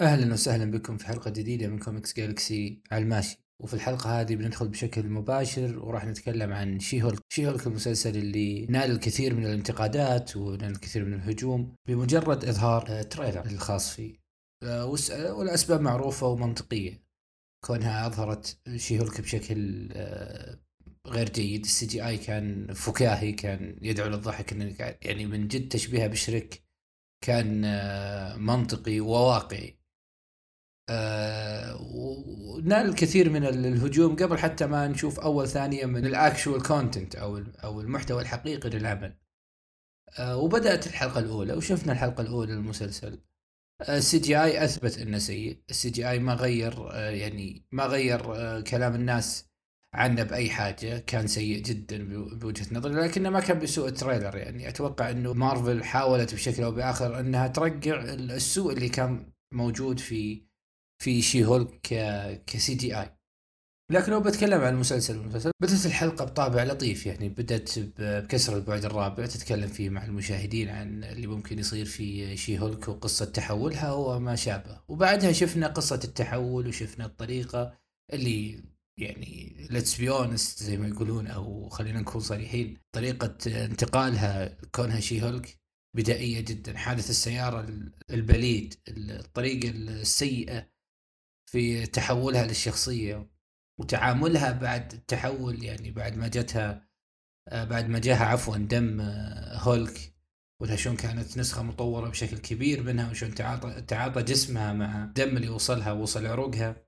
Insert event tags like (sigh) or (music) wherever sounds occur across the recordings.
أهلا وسهلا بكم في حلقة جديدة من Comics Galaxy على الماشي وفي الحلقة هذه بندخل بشكل مباشر وراح نتكلم عن She-Hulk She-Hulk المسلسل اللي نال الكثير من الانتقادات ونال الكثير من الهجوم بمجرد إظهار آه، trailer الخاص فيه. آه، والأسباب معروفة ومنطقية. كونها أظهرت She-Hulk بشكل آه، غير جيد. ال CGI كان فكاهي كان يدعو للضحك يعني من جد تشبيهها بشريك كان منطقي وواقعي. آه ونال الكثير من الهجوم قبل حتى ما نشوف أول ثانية من ال actual content أو أو المحتوى الحقيقي للعمل. آه وبدأت الحلقة الأولى وشفنا الحلقة الأولى للمسلسل. ال CGI أثبت إنه سيء. ال CGI ما غير آه يعني ما غير آه كلام الناس عنه بأي حاجة. كان سيء جدا بوجهة نظري لكنه ما كان بسوء ال trailer يعني. أتوقع إنه مارفل حاولت بشكل أو بآخر إنها ترقع السوء اللي كان موجود في في She-Hulk ك CGI لكن لو بتكلم عن المسلسل المسلسل بدأت الحلقة بطابع لطيف يعني بدأت بكسر البعد الرابع تتكلم فيه مع المشاهدين عن اللي ممكن يصير في She-Hulk وقصة تحولها وما شابه. وبعدها شفنا قصة التحول وشفنا الطريقة اللي يعني let's be honest زي ما يقولون أو خلينا نكون صريحين طريقة انتقالها كونها She-Hulk بدائية جدا. حادث السيارة البليد الطريقة السيئة في تحولها للشخصية وتعاملها بعد التحول يعني بعد ما جتها آه، بعد ما جاها عفوا دم آه، هولك ولا شلون كانت نسخة مطورة بشكل كبير منها وشلون تعاطى تعاطى جسمها مع الدم اللي وصلها وصل عروقها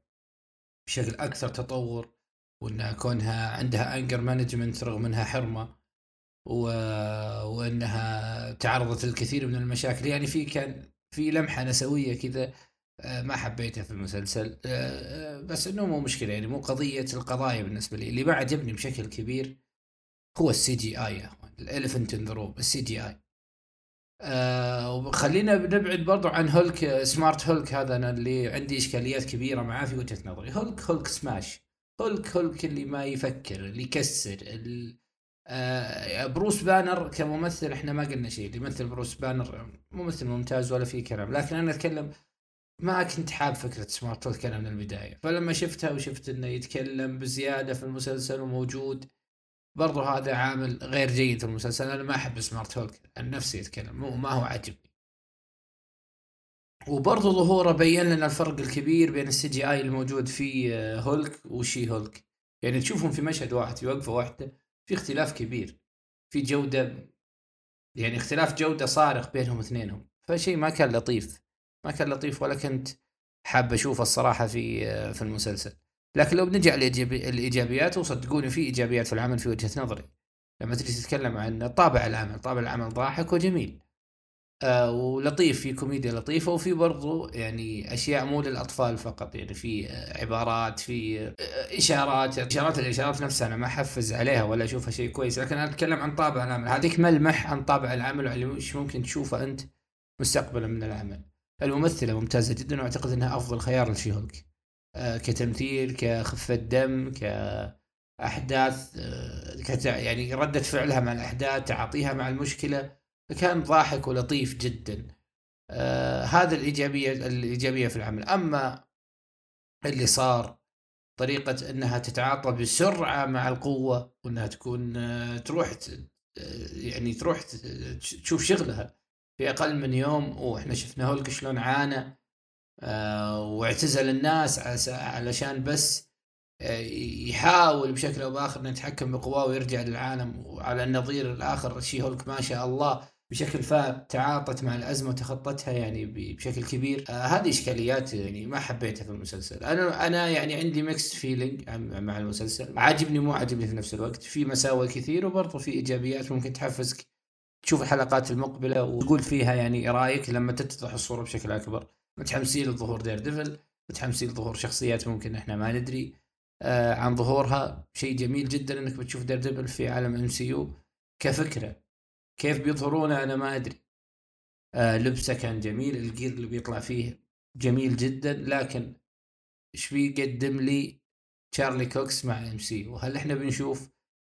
بشكل أكثر تطور وانها كونها عندها anger management رغم إنها حرمة و... وإنها تعرضت للكثير من المشاكل. يعني في كان في لمحة نسوية كذا ما حبيته في المسلسل. آه، آه، بس إنه مو مشكلة يعني مو قضية القضايا بالنسبة لي. اللي ما عجبني بشكل كبير هو ال CGI يا أخوان ال elephant in the room ال CGI. وخلينا نبعد برضو عن هولك Smart Hulk هذا أنا اللي عندي إشكاليات كبيرة معاه في وجهة نظري. هولك Hulk smash. هولك هولك اللي ما يفكر اللي يكسر بروس بانر كممثل إحنا ما قلنا شيء. اللي يمثل بروس بانر ممثل ممتاز ولا في كلام. لكن أنا أتكلم ما كنت حاب فكرة Smart Hulk من البداية. فلما شفتها وشفت إنه يتكلم بزيادة في المسلسل وموجود برضو هذا عامل غير جيد في المسلسل. أنا ما أحب Smart Hulk عن نفسي يتكلم مو ما هو عاجبني وبرضو ظهوره بين لنا الفرق الكبير بين ال CGI الموجود في هولك و She-Hulk يعني تشوفهم في مشهد واحد في وقفة واحدة في اختلاف كبير. في جودة يعني اختلاف جودة صارخ بينهم اثنينهم. فشيء ما كان لطيف. ما كان لطيف ولا كنت حاب أشوفه الصراحة في في المسلسل. لكن لو على الإيجابيات وصدقوني في إيجابيات في العمل في وجهة نظري. لما تجي تتكلم عن طابع العمل طابع العمل ضاحك وجميل. آه ولطيف في كوميديا لطيفة وفي برضو يعني أشياء مو للأطفال فقط. يعني في عبارات في آه، إشارات. إشارات الإشارات نفسها أنا ما أحفز عليها ولا أشوفها شيء كويس. لكن أنا أتكلم عن طابع العمل. هذيك ملمح عن طابع العمل وش ممكن تشوفه أنت مستقبلا من العمل. الممثلة ممتازة جدا وأعتقد إنها أفضل خيار لشي هولك آه كتمثيل كخفة دم كأحداث آه يعني ردة فعلها مع الأحداث تعاطيها مع المشكلة كان ضاحك ولطيف جدا. آه هذا الإيجابية الإيجابية في العمل. أما اللي صار طريقة أنها تتعاطى بسرعة مع القوة وأنها تكون تروح يعني تروح تشوف شغلها. في أقل من يوم وإحنا شفنا هولك شلون عانى آه واعتزل الناس علشان بس آه يحاول بشكل أو بآخر إنه يتحكم بقواه ويرجع للعالم وعلى النظير الآخر. She-Hulk ما شاء الله بشكل فاب تعاطت مع الأزمة وتخطتها يعني بشكل كبير. آه هذه إشكاليات يعني ما حبيتها في المسلسل. أنا أنا يعني عندي mixed feeling مع المسلسل. عاجبني مو عاجبني في نفس الوقت. في مساوئ كثير وبرضه في إيجابيات ممكن تحفزك تشوف الحلقات المقبلة وتقول فيها يعني رأيك لما تتضح الصورة بشكل أكبر. متحمسين لظهور Daredevil متحمسين لظهور شخصيات ممكن إحنا ما ندري آه عن ظهورها. شيء جميل جدا إنك بتشوف Daredevil في عالم MCU كفكرة. كيف بيظهرونه أنا ما أدري. آه لبسه كان جميل ال gear اللي بيطلع فيه جميل جدا. لكن إيش بيقدم لي تشارلي كوكس مع MC وهل إحنا بنشوف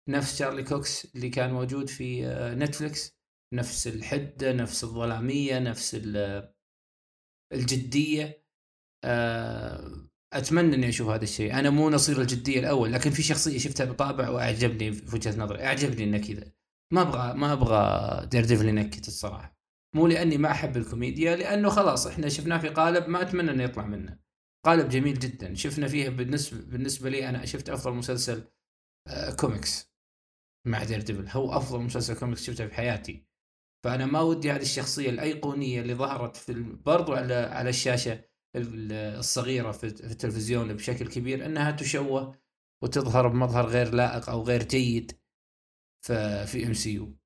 نفس تشارلي كوكس اللي كان موجود في آه نتفلكس نفس الحدة نفس الظلامية نفس الجدية. آه، أتمنى إني أشوف هذا الشيء. أنا مو نصير الجدية الأول لكن في شخصية شفتها بطابع وأعجبني في وجهة نظري. أعجبني انه كذا. ما أبغى ما أبغى Daredevil ينكت الصراحة. مو لأني ما أحب الكوميديا لأنه خلاص إحنا شفناه في قالب ما أتمنى إنه يطلع منه. قالب جميل جدا. شفنا فيه بالنسبة بالنسبة لي أنا شفت أفضل مسلسل آه، كوميكس مع Daredevil هو أفضل مسلسل كوميكس شفته في حياتي. فأنا ما ودي هذه الشخصية الأيقونية اللي ظهرت في برضو على على الشاشة الصغيرة في التلفزيون بشكل كبير إنها تشوه وتظهر بمظهر غير لائق أو غير جيد في MCU.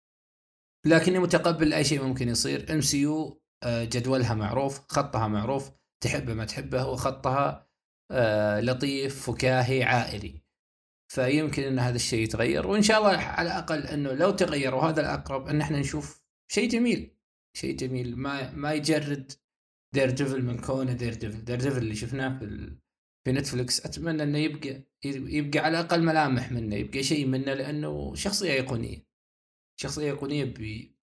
لكني متقبل أي شيء ممكن يصير. MCU جدولها معروف خطها معروف تحبه ما تحبه وخطها آه، لطيف فكاهي عائلي. فيمكن إن هذا الشيء يتغير وإن شاء الله على الأقل إنه لو تغير وهذا الأقرب إن إحنا نشوف شيء جميل شيء جميل. ما ما يجرد Daredevil من كونه Daredevil Daredevil اللي شفناه في في نتفلكس أتمنى إنه يبقى يبقى على الأقل ملامح منه يبقى شيء منه لأنه شخصية ايقونيه شخصية ايقونيه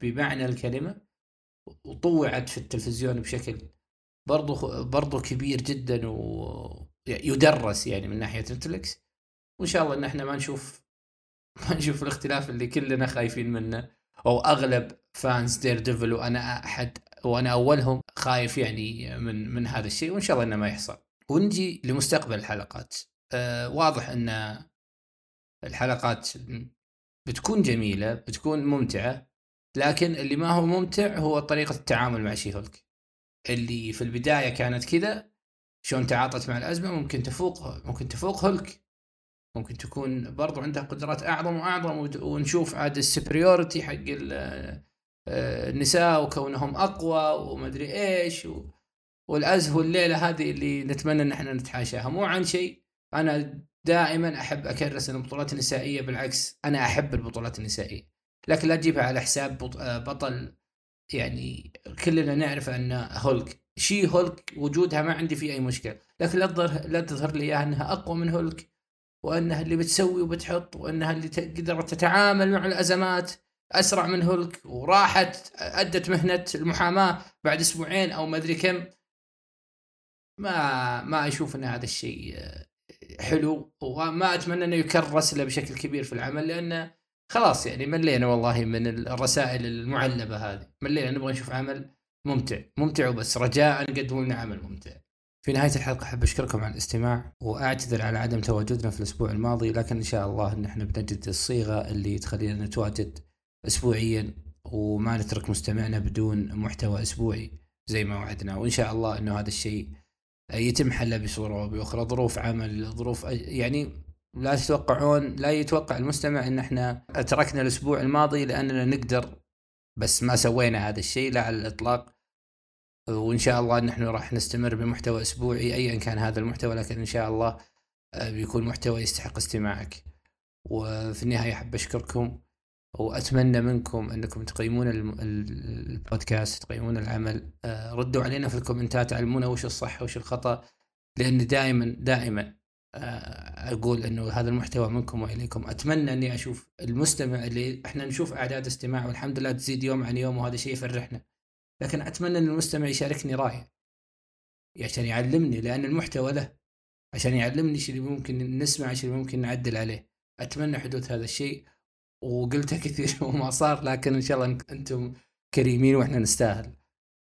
بمعنى الكلمة وطوعت في التلفزيون بشكل برضو برضو كبير جدا ويدرس يعني من ناحية نتفلكس وإن شاء الله إن إحنا ما نشوف ما نشوف الاختلاف اللي كلنا خايفين منه أو أغلب fans Daredevil وأنا أحد وأنا أولهم خايف يعني من من هذا الشيء وإن شاء الله إنه ما يحصل. ونجي لمستقبل الحلقات. آه واضح إن الحلقات بتكون جميلة بتكون ممتعة لكن اللي ما هو ممتع هو طريقة التعامل مع شي هولك اللي في البداية كانت كذا شلون تعاطت مع الأزمة ممكن تفوق ممكن تفوق هولك. ممكن تكون برضو عندها قدرات أعظم وأعظم ونشوف عاد السبريورتي حق النساء وكونهم أقوى وما ادري إيش و... والازهو الليلة هذه اللي نتمنى إن إحنا نتحاشاها مو عن شيء. أنا دائما أحب أكرس البطولات النسائية بالعكس أنا أحب البطولات النسائية. لكن لا تجيبها على حساب آه، بطل يعني كلنا نعرف أن هولك شي هولك وجودها ما عندي فيه أي مشكلة. لكن لا تظهر لا تظهر لي إياها إنها أقوى من هولك وإنها اللي بتسوي وبتحط وإنها اللي قدرت تتعامل مع الأزمات. أسرع من هولك وراحت أدت مهنة المحاماة بعد أسبوعين أو ما أدري كم. ما ما أشوف إن هذا الشيء حلو وما أتمنى إنه يكرس له بشكل كبير في العمل لأنه خلاص يعني ملينا والله من الرسائل المعلبة هذه. ملينا نبغى نشوف عمل ممتع ممتع وبس رجاء قدموا لنا عمل ممتع. في نهاية الحلقة أحب أشكركم على الاستماع وأعتذر على عدم تواجدنا في الأسبوع الماضي لكن إن شاء الله إن إحنا بنجد الصيغة اللي تخلينا نتواجد أسبوعيا وما نترك مستمعنا بدون محتوى أسبوعي زي ما وعدنا. وإن شاء الله إنه هذا الشيء يتم حله بصورة أو بأخرى. ظروف عمل ظروف يعني لا تتوقعون لا يتوقع المستمع إن إحنا تركنا الأسبوع الماضي لأننا نقدر بس ما سوينا هذا الشيء لا على الإطلاق. وإن شاء الله نحن راح نستمر بمحتوى أسبوعي ايا كان هذا المحتوى لكن إن شاء الله آه، بيكون محتوى يستحق استماعك. وفي النهاية أحب أشكركم. وأتمنى منكم أنكم تقيمون البودكاست تقيمون العمل. آه، ردوا علينا في الكومنتات علمونا وش الصح وش الخطأ لأن دائما دائما آه، أقول إنه هذا المحتوى منكم وإليكم. أتمنى إني أشوف المستمع اللي إحنا نشوف أعداد استماع والحمد لله تزيد يوم عن يوم وهذا شيء يفرحنا. لكن أتمنى إن المستمع يشاركني رأيه. عشان يعلمني لأن المحتوى له. عشان يعلمني إيش اللي ممكن نسمع إيش اللي ممكن نعدل عليه. أتمنى حدوث هذا الشيء. وقلتها كثير (laughs) وما صار لكن إن شاء الله أنتم كريمين وإحنا نستاهل.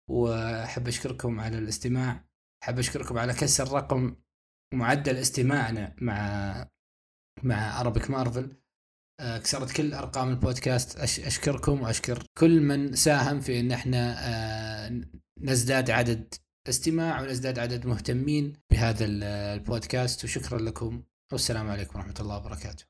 وأحب أشكركم على الاستماع أحب أشكركم على كسر رقم معدل استماعنا مع مع مارفل آه، كسرت كل أرقام البودكاست. أشكركم وأشكر كل من ساهم في إن إحنا آه، نزداد عدد استماع ونزداد عدد مهتمين بهذا البودكاست. وشكرا لكم. والسلام عليكم ورحمة الله وبركاته.